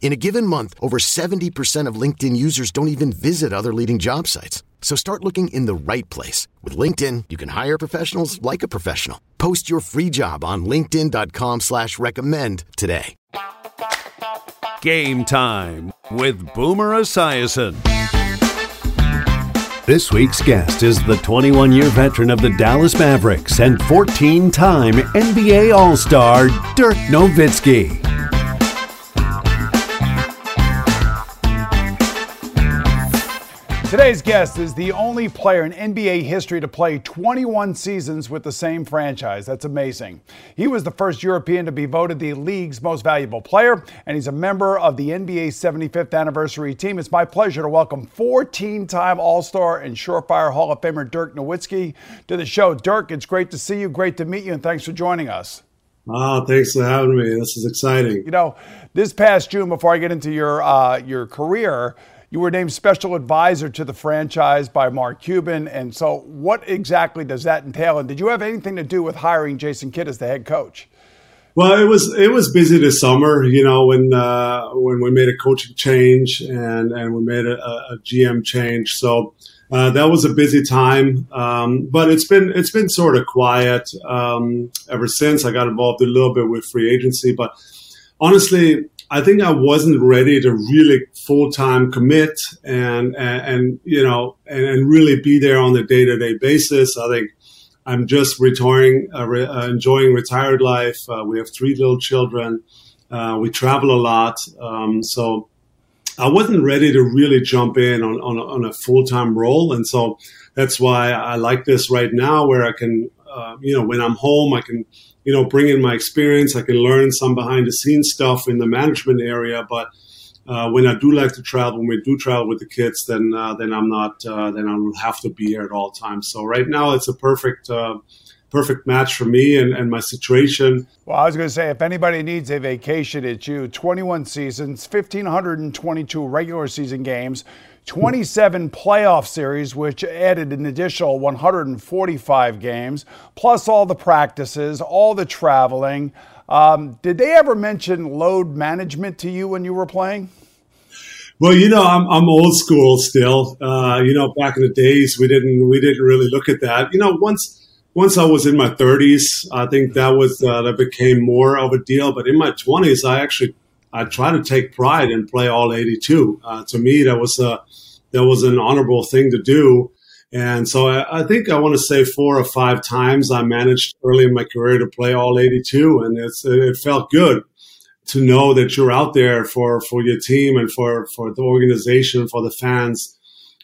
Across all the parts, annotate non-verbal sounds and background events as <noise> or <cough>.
In a given month, over 70% of LinkedIn users don't even visit other leading job sites. So start looking in the right place. With LinkedIn, you can hire professionals like a professional. Post your free job on linkedin.com slash recommend today. Game time with Boomer Esiason. This week's guest is the 21 year veteran of the Dallas Mavericks and 14 time NBA All Star, Dirk Nowitzki. Today's guest is the only player in NBA history to play 21 seasons with the same franchise. That's amazing. He was the first European to be voted the league's most valuable player, and he's a member of the NBA's 75th anniversary team. It's my pleasure to welcome 14 time All Star and Surefire Hall of Famer Dirk Nowitzki to the show. Dirk, it's great to see you, great to meet you, and thanks for joining us. Oh, thanks for having me. This is exciting. You know, this past June, before I get into your uh, your career, you were named special advisor to the franchise by Mark Cuban. And so, what exactly does that entail? And did you have anything to do with hiring Jason Kidd as the head coach? Well, it was it was busy this summer, you know, when uh, when we made a coaching change and and we made a, a GM change. So uh, that was a busy time, um, but it's been it's been sort of quiet um, ever since. I got involved a little bit with free agency, but honestly, I think I wasn't ready to really full time commit and, and, and you know and, and, really be there on a day to day basis. I think I'm just retiring, uh, re- uh, enjoying retired life. Uh, we have three little children. Uh, we travel a lot, um, so I wasn't ready to really jump in on on on a full time role, and so that's why I like this right now, where I can, uh, you know, when I'm home, I can you know, bring in my experience. I can learn some behind the scenes stuff in the management area. But uh, when I do like to travel, when we do travel with the kids, then uh, then I'm not uh, then I will have to be here at all times. So right now it's a perfect uh, perfect match for me and, and my situation. Well, I was going to say, if anybody needs a vacation, it's you. 21 seasons, 1,522 regular season games, 27 playoff series, which added an additional 145 games, plus all the practices, all the traveling. Um, did they ever mention load management to you when you were playing? Well, you know, I'm, I'm old school still. Uh, you know, back in the days, we didn't we didn't really look at that. You know, once once I was in my 30s, I think that was uh, that became more of a deal. But in my 20s, I actually I try to take pride and play all 82. Uh, to me, that was a that was an honorable thing to do. And so I, I, think I want to say four or five times I managed early in my career to play all 82, and it's it felt good to know that you're out there for for your team and for for the organization, for the fans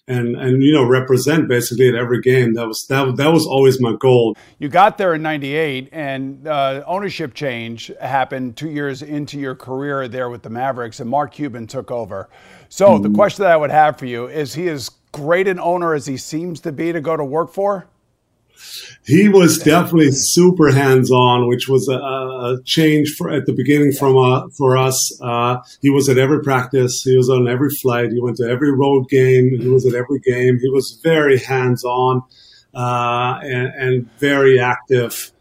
and and you know represent basically at every game. That was that that was always my goal. You got there in '98, and uh, ownership change happened two years into your career there with the Mavericks, and Mark Cuban took over. So mm-hmm. the question that I would have for you is: He as great an owner as he seems to be to go to work for? He was definitely super hands-on, which was a, a change for, at the beginning from uh, for us. Uh, he was at every practice. He was on every flight. He went to every road game. He was at every game. He was very hands-on uh, and, and, very active.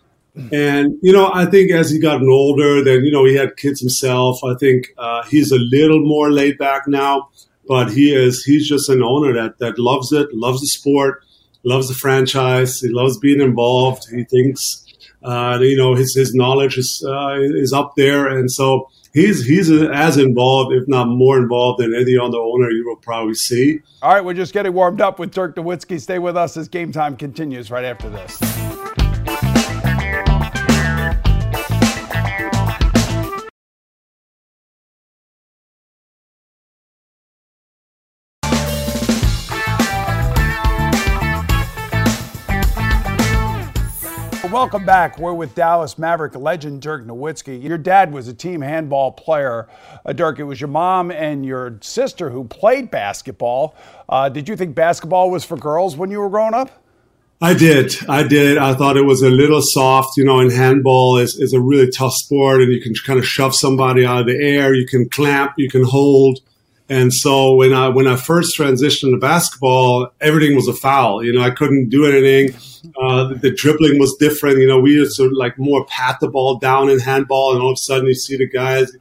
And you know, I think as he gotten older, then you know he had kids himself. I think uh, he's a little more laid back now, but he is he's just an owner that that loves it, loves the sport loves the franchise. He loves being involved. He thinks, uh, you know, his his knowledge is uh, is up there, and so he's he's as involved, if not more involved, than any other owner you will probably see. All right, we're just getting warmed up with Dirk Nowitzki. Stay with us as game time continues right after this. Welcome back. We're with Dallas Maverick legend Dirk Nowitzki. Your dad was a team handball player. Uh, Dirk, it was your mom and your sister who played basketball. Uh, did you think basketball was for girls when you were growing up? I did. I did. I thought it was a little soft. You know, and handball is, is a really tough sport and you can kind of shove somebody out of the air. You can clamp, you can hold. And so when I when I first transitioned to basketball, everything was a foul. You know, I couldn't do anything. Uh, the, the, dribbling was different. You know, we used to like more pat the ball down in handball, and all of a sudden you see the guys.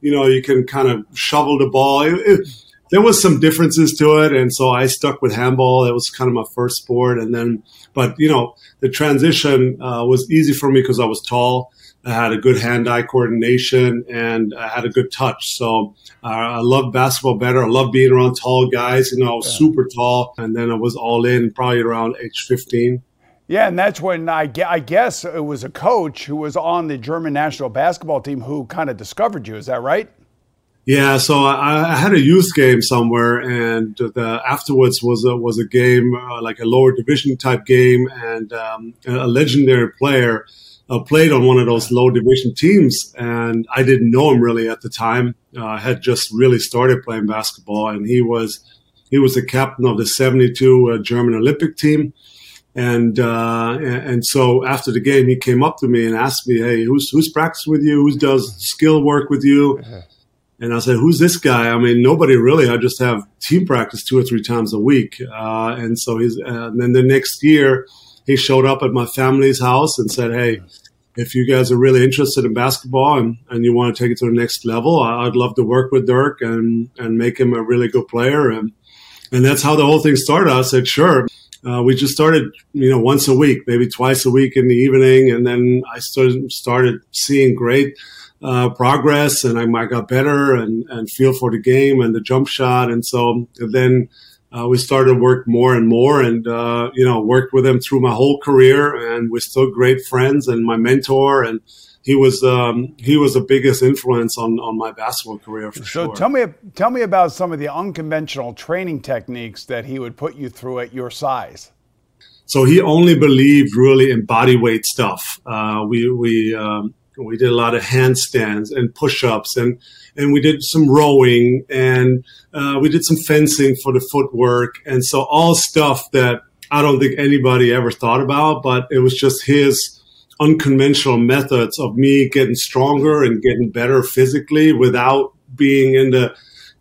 You know, you can kind of shovel the ball. It, it, there was some differences to it, and so I stuck with handball. It was kind of my first sport, and then, but you know, the transition uh, was easy for me because I was tall. I had a good hand-eye coordination and I had a good touch. So uh, I love basketball better. I love being around tall guys. You know, I was yeah. super tall, and then I was all in probably around age 15. Yeah, and that's when I, I guess it was a coach who was on the German national basketball team who kind of discovered you. Is that right? Yeah, so I, I had a youth game somewhere, and the, afterwards was a, was a game uh, like a lower division type game, and um, a legendary player uh, played on one of those low division teams, and I didn't know him really at the time. Uh, I had just really started playing basketball, and he was he was the captain of the '72 uh, German Olympic team. And, uh, and so after the game, he came up to me and asked me, "Hey, who's who's practiced with you? Who does skill work with you?" Uh-huh. And I said, "Who's this guy?" I mean, nobody really. I just have team practice two or three times a week. Uh, and so he's. and then the next year, he showed up at my family's house and said, "Hey, if you guys are really interested in basketball and, and you want to take it to the next level, I'd love to work with Dirk and, and make him a really good player. And, and that's how the whole thing started. I said, sure. Uh, we just started, you know, once a week, maybe twice a week in the evening. And then I started, started seeing great uh, progress and I, got better and, and feel for the game and the jump shot. And so then uh, we started to work more and more and uh, you know worked with him through my whole career and we're still great friends and my mentor and he was um, he was the biggest influence on, on my basketball career for so sure. So tell me tell me about some of the unconventional training techniques that he would put you through at your size. So he only believed really in body weight stuff. Uh, we we um, we did a lot of handstands and push-ups and and we did some rowing and uh, we did some fencing for the footwork and so all stuff that i don't think anybody ever thought about but it was just his unconventional methods of me getting stronger and getting better physically without being in the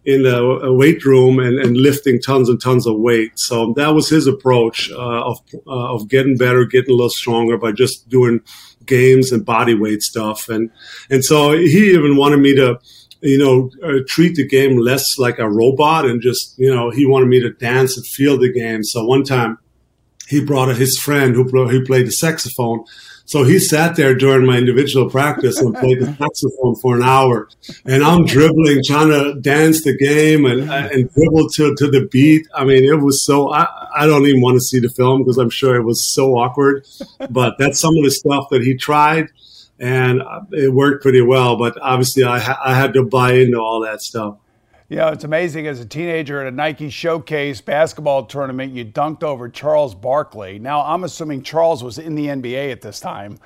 in the weight room and, and lifting tons and tons of weight. So that was his approach uh, of uh, of getting better, getting a little stronger by just doing games and body weight stuff. And, and so he even wanted me to, you know, uh, treat the game less like a robot and just, you know, he wanted me to dance and feel the game. So one time he brought his friend who, who played the saxophone so he sat there during my individual practice and played the saxophone for an hour. And I'm dribbling, trying to dance the game and, and dribble to, to the beat. I mean, it was so, I, I don't even want to see the film because I'm sure it was so awkward. But that's some of the stuff that he tried and uh, it worked pretty well. But obviously, I, ha- I had to buy into all that stuff. You know, it's amazing as a teenager at a Nike Showcase basketball tournament, you dunked over Charles Barkley. Now, I'm assuming Charles was in the NBA at this time,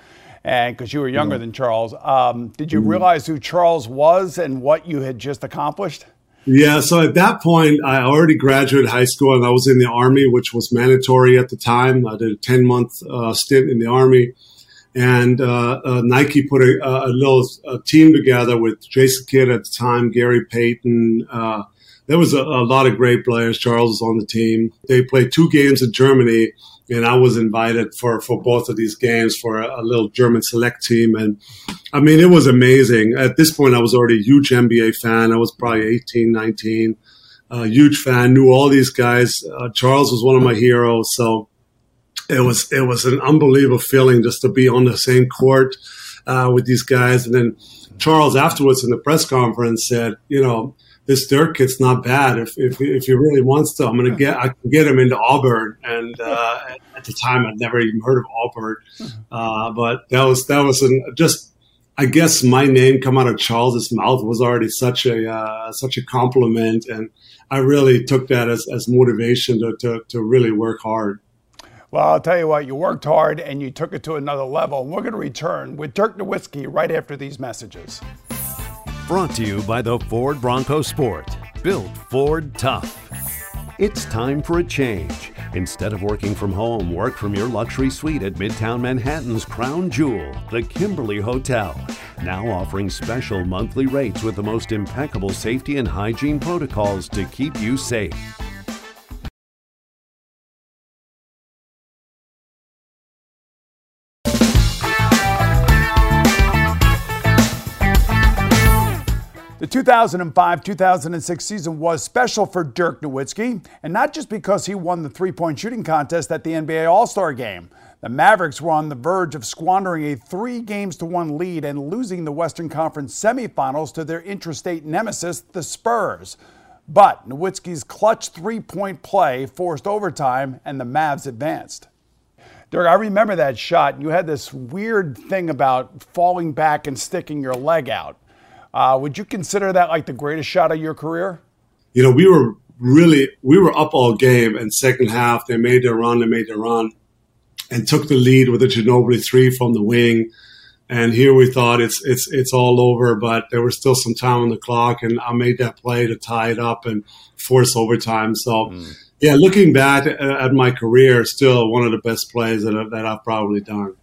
and because you were younger mm than Charles. Um, did you mm realize who Charles was and what you had just accomplished? Yeah, so at that point, I already graduated high school and I was in the Army, which was mandatory at the time. I did a 10 month uh, stint in the Army and uh, uh, Nike put a, a little a team together with Jason Kidd at the time, Gary Payton. Uh, there was a, a, lot of great players. Charles was on the team. They played two games in Germany, and I was invited for, for both of these games for a, a little German select team. And I mean, it was amazing. At this point, I was already a huge NBA fan. I was probably 18, 19. A huge fan, knew all these guys. Uh, Charles was one of my heroes. So it was it was an unbelievable feeling just to be on the same court uh, with these guys. And then Charles afterwards in the press conference said, you know, this Dirk kid's not bad. If if, if he really wants to, I'm gonna get I can get him into Auburn. And uh, at the time, I'd never even heard of Auburn, uh, but that was that was an, just. I guess my name come out of Charles's mouth was already such a uh, such a compliment, and I really took that as, as motivation to, to, to really work hard. Well, I'll tell you what, you worked hard and you took it to another level. We're going to return with Dirk Nowitzki right after these messages. Brought to you by the Ford Bronco Sport. Built Ford Tough. It's time for a change. Instead of working from home, work from your luxury suite at Midtown Manhattan's crown jewel, the Kimberly Hotel. Now offering special monthly rates with the most impeccable safety and hygiene protocols to keep you safe. The 2005 2006 season was special for Dirk Nowitzki, and not just because he won the three point shooting contest at the NBA All Star game. The Mavericks were on the verge of squandering a three games to one lead and losing the Western Conference semifinals to their intrastate nemesis, the Spurs. But Nowitzki's clutch three point play forced overtime, and the Mavs advanced. Dirk, I remember that shot. You had this weird thing about falling back and sticking your leg out. Uh, would you consider that like the greatest shot of your career? You know, we were really we were up all game, and second half they made their run, they made their run, and took the lead with a Ginobili three from the wing. And here we thought it's it's it's all over, but there was still some time on the clock, and I made that play to tie it up and force overtime. So. Mm. Yeah, looking back at my career, still one of the best plays that, that I've probably done.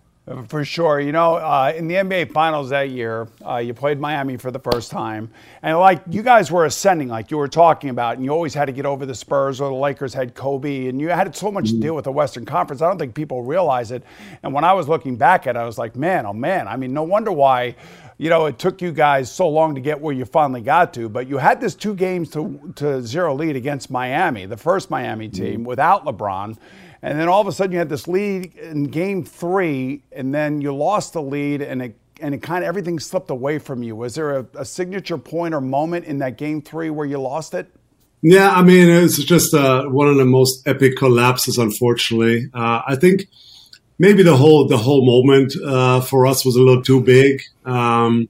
For sure. You know, uh, in the NBA Finals that year, uh, you played Miami for the first time. And like you guys were ascending, like you were talking about, and you always had to get over the Spurs or the Lakers had Kobe, and you had so much to deal with the Western Conference. I don't think people realize it. And when I was looking back at it, I was like, man, oh man. I mean, no wonder why, you know, it took you guys so long to get where you finally got to. But you had this two games to, to zero lead against Miami, the first Miami team, without LeBron. And then all of a sudden you had this lead in game three, and then you lost the lead, and it and it kind of everything slipped away from you. Was there a, a, signature point or moment in that game three where you lost it? Yeah, I mean, it's just uh, one of the most epic collapses. Unfortunately, uh, I think maybe the whole the whole moment uh, for us was a little too big. Um,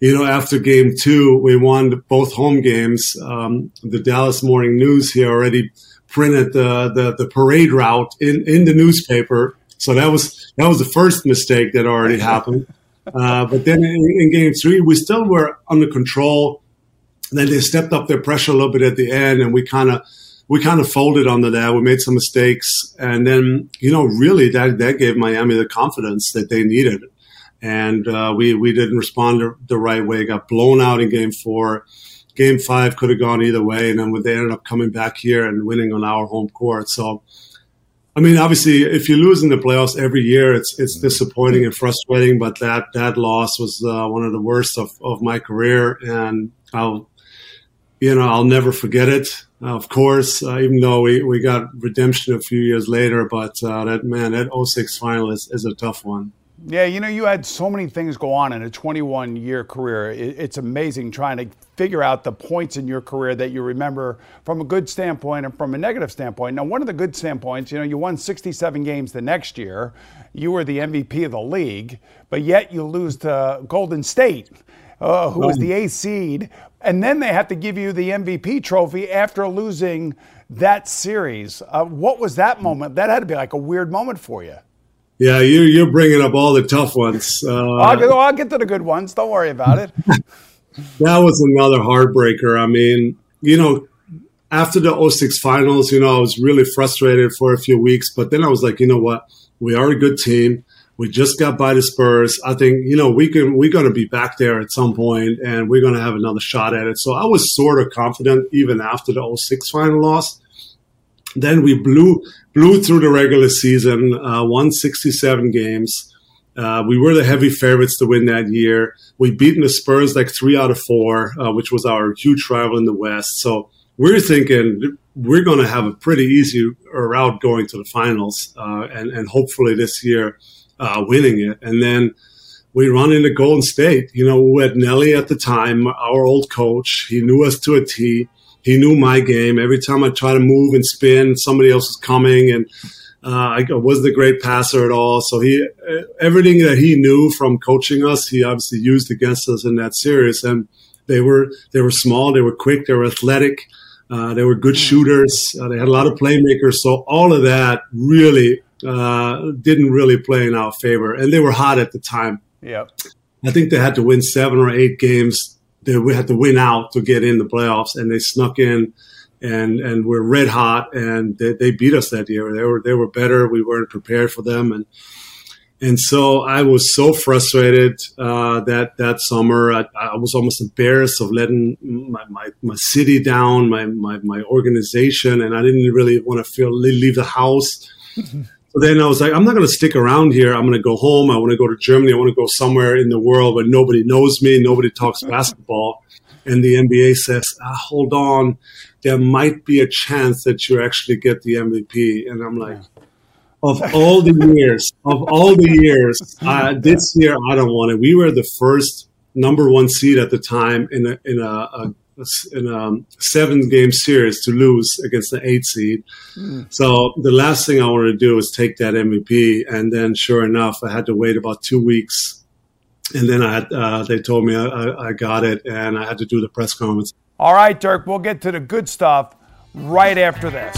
you know, after game two, we won both home games. Um, the Dallas Morning News here already printed the, the, the parade route in, in the newspaper. So that was that was the first mistake that already <laughs> happened. Uh, but then in, in, game three, we still were under control. Then they stepped up their pressure a little bit at the end, and we kind of we kind of folded under that. We made some mistakes, and then you know really that that gave Miami the confidence that they needed, and uh, we we didn't respond the right way. Got blown out in game four game five could have gone either way, and then they ended up coming back here and winning on our home court. So, I mean, obviously, if you lose in the playoffs every year, it's it's disappointing and frustrating. But that that loss was uh, one of the worst of, of my career, and I'll you know I'll never forget it. Uh, of course, uh, even though we, we got redemption a few years later, but uh, that man, that 06 final is, is a tough one. Yeah, you know, you had so many things go on in a 21 year career. It's amazing trying to figure out the points in your career that you remember from a good standpoint and from a negative standpoint. Now, one of the good standpoints, you know, you won 67 games the next year. You were the MVP of the league, but yet you lose to Golden State, uh, who was the A seed. And then they have to give you the MVP trophy after losing that series. Uh, what was that moment? That had to be like a weird moment for you. Yeah, you, you're bringing up all the tough ones. Uh, I'll, get, I'll get to the good ones. Don't worry about it. <laughs> that was another heartbreaker. I mean, you know, after the 06 finals, you know, I was really frustrated for a few weeks, but then I was like, you know what? We are a good team. We just got by the Spurs. I think, you know, we can, we're going to be back there at some point and we're going to have another shot at it. So I was sort of confident even after the 06 final loss. Then we blew blew through the regular season, uh, won 67 games. Uh, we were the heavy favorites to win that year. We beaten the Spurs like three out of four, uh, which was our huge rival in the West. So we're thinking we're going to have a pretty easy route going to the finals, uh, and and hopefully this year uh, winning it. And then we run into Golden State. You know, we had Nellie at the time, our old coach. He knew us to a T he knew my game. Every time I try to move and spin, somebody else was coming, and uh, I wasn't a great passer at all. So he everything that he knew from coaching us, he obviously used against us in that series. And they were they were small, they were quick, they were athletic, uh, they were good shooters. Uh, they had a lot of playmakers. So all of that really uh, didn't really play in our favor, and they were hot at the time. Yep. I think they had to win seven or eight games. They we had to win out to get in the playoffs, and they snuck in, and and we're red hot, and they, they beat us that year. They were they were better. We weren't prepared for them, and and so I was so frustrated uh, that that summer. I, I, was almost embarrassed of letting my, my, my city down, my, my, my organization, and I didn't really want to feel leave the house. <laughs> So then I was like, I'm not going to stick around here. I'm going to go home. I want to go to Germany. I want to go somewhere in the world where nobody knows me, nobody talks basketball. And the NBA says, ah, hold on, there might be a chance that you actually get the MVP. And I'm like, of all the years, of all the years, uh, <laughs> this year I don't want it. We were the first number one seed at the time in a in a, a in a seven game series to lose against the eight seed. Mm. So the last thing I wanted to do was take that MVP. And then sure enough, I had to wait about two weeks. And then I had, uh, they told me I, I got it and I had to do the press conference. All right, Dirk, we'll get to the good stuff right after this.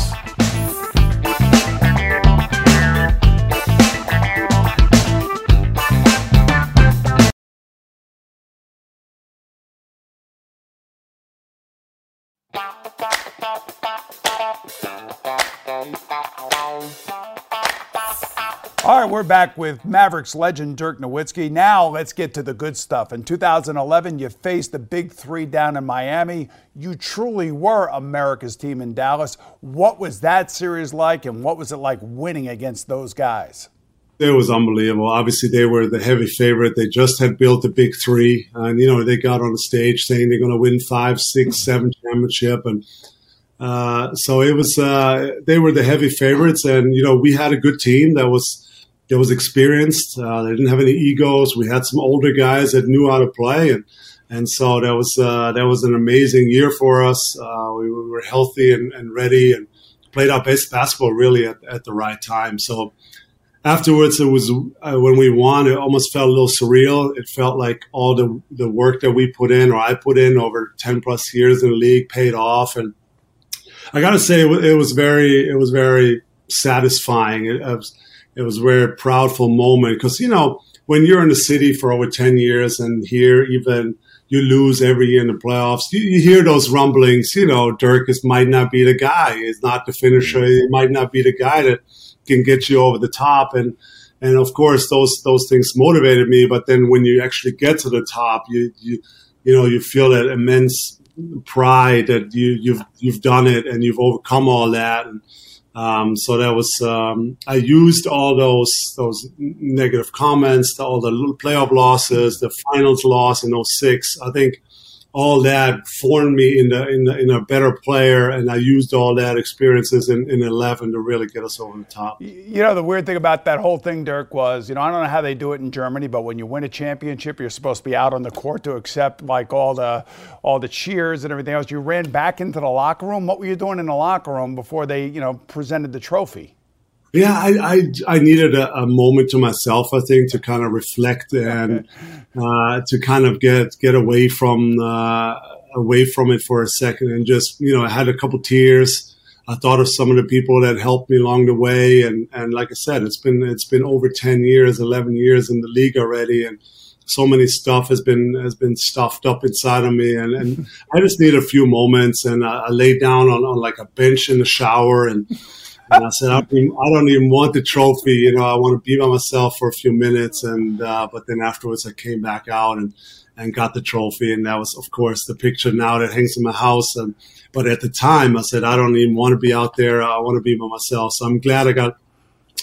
Right, we're back with Mavericks legend Dirk Nowitzki. Now let's get to the good stuff. In 2011, you faced the Big Three down in Miami. You truly were America's team in Dallas. What was that series like, and what was it like winning against those guys? It was unbelievable. Obviously, they were the heavy favorite. They just had built the Big Three, and you know they got on the stage saying they're going to win five, six, seven championship, and uh, so it was. Uh, they were the heavy favorites, and you know we had a good team that was that was experienced. Uh, they didn't have any egos. We had some older guys that knew how to play, and and so that was uh, that was an amazing year for us. Uh, we were healthy and, and, ready, and played our best basketball really at, at the right time. So afterwards, it was uh, when we won. It almost felt a little surreal. It felt like all the the work that we put in, or I put in over ten plus years in the league, paid off. And I got to say, it was very it was very satisfying. It, it was, it was a very proudful moment because you know when you're in the city for over 10 years and here even you lose every year in the playoffs you, you hear those rumblings you know dirk is might not be the guy he's not the finisher mm-hmm. he might not be the guy that can get you over the top and and of course those those things motivated me but then when you actually get to the top you you you know you feel that immense pride that you you've you've done it and you've overcome all that and um, so that was um, I used all those those negative comments, all the playoff losses, the finals loss in 06. I think all that formed me in the, in, the, in a better player, and I used all that experiences in, in 11 to really get us over the top. You know, the weird thing about that whole thing, Dirk, was you know I don't know how they do it in Germany, but when you win a championship, you're supposed to be out on the court to accept like all the all the cheers and everything else. You ran back into the locker room. What were you doing in the locker room before they you know presented the trophy? Yeah, I, I, I needed a, a, moment to myself, I think, to kind of reflect and uh, to kind of get get away from uh, away from it for a second and just you know I had a couple tears. I thought of some of the people that helped me along the way, and and like I said, it's been it's been over ten years, eleven years in the league already, and so many stuff has been has been stuffed up inside of me, and, and <laughs> I just need a few moments, and I, I lay down on, on like a bench in the shower and and I said, I don't, even, want the trophy. You know, I want to be by myself for a few minutes. And uh, but then afterwards, I came back out and and got the trophy, and that was, of course, the picture now that hangs in my house. And but at the time, I said, I don't even want to be out there. I want to be by myself. So I'm glad I got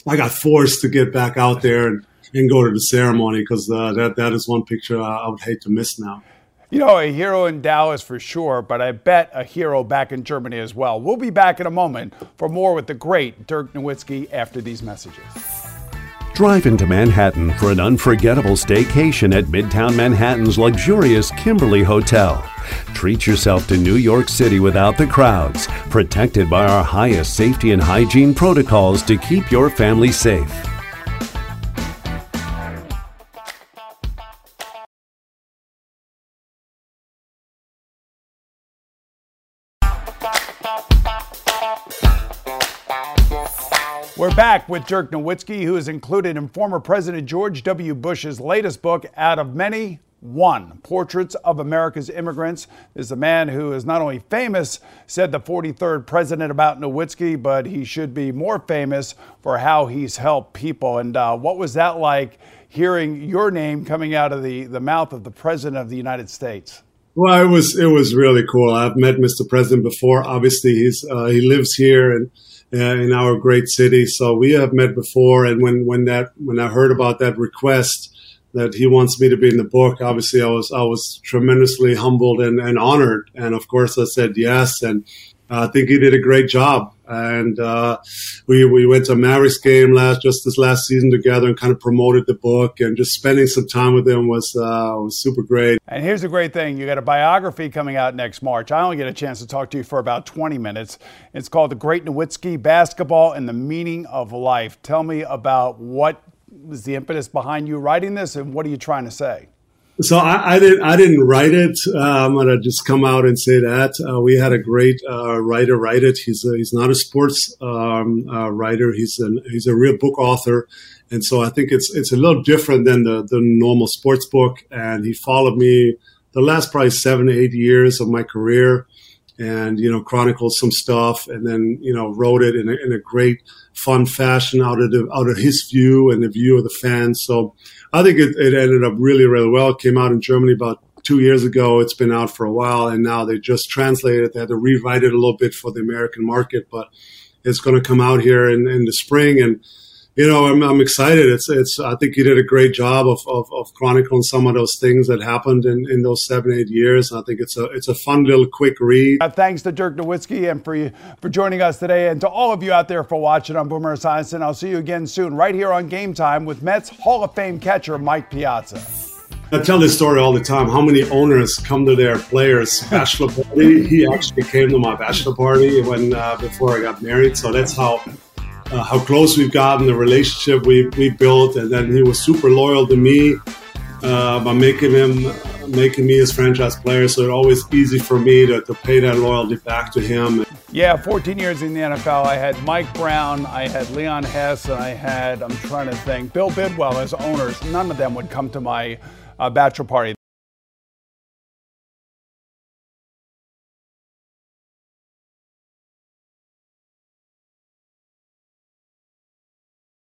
I got forced to get back out there and, and go to the ceremony because uh, that that is one picture I, I would hate to miss now. You know, a hero in Dallas for sure, but I bet a hero back in Germany as well. We'll be back in a moment for more with the great Dirk Nowitzki after these messages. Drive into Manhattan for an unforgettable staycation at Midtown Manhattan's luxurious Kimberly Hotel. Treat yourself to New York City without the crowds, protected by our highest safety and hygiene protocols to keep your family safe. We're back with Dirk Nowitzki, who is included in former President George W. Bush's latest book, Out of Many, One Portraits of America's Immigrants. This is a man who is not only famous, said the 43rd president about Nowitzki, but he should be more famous for how he's helped people. And uh, what was that like hearing your name coming out of the, the mouth of the president of the United States? Well, it was it was really cool. I've met Mr. President before. Obviously, he's uh, he lives here and uh, in our great city. So we have met before. And when, when that, when I heard about that request that he wants me to be in the book, obviously I was, I was tremendously humbled and, and honored. And of course I said yes. And I think he did a great job. And uh, we we went to a Mavericks game last just this last season together and kind of promoted the book and just spending some time with him was uh, was super great. And here's a great thing: you got a biography coming out next March. I only get a chance to talk to you for about 20 minutes. It's called The Great Nowitzki: Basketball and the Meaning of Life. Tell me about what was the impetus behind you writing this, and what are you trying to say? So I, I, didn't I didn't write it. Uh, I'm gonna just come out and say that uh, we had a great uh, writer write it. He's a, he's not a sports um, uh, writer. He's an he's a real book author, and so I think it's it's a little different than the the normal sports book. And he followed me the last probably seven eight years of my career, and you know chronicled some stuff, and then you know wrote it in a, in a great fun fashion out of the, out of his view and the view of the fans. So I think it, it ended up really, really well. It came out in Germany about two years ago. It's been out for a while, and now they just translated it. They had to rewrite it a little bit for the American market, but it's going to come out here in, in the spring. And you know, I'm, I'm excited. It's, it's, I think you did a great job of, of, of chronicling some of those things that happened in, in those seven, eight years. I think it's a, it's a fun little quick read. Uh, thanks to Dirk Nowitzki and for you, for joining us today and to all of you out there for watching on Boomer Esiason. And I'll see you again soon right here on Game Time with Mets Hall of Fame catcher Mike Piazza. I tell this story all the time. How many owners come to their players' <laughs> bachelor party? He actually came to my bachelor party when uh, before I got married. So that's how uh, how close we've gotten, the relationship we, we built, and then he was super loyal to me uh, by making him making me his franchise player. So it's always easy for me to, to pay that loyalty back to him. Yeah, 14 years in the NFL. I had Mike Brown, I had Leon Hess, and I had I'm trying to think Bill Bidwell as owners. None of them would come to my uh, bachelor party.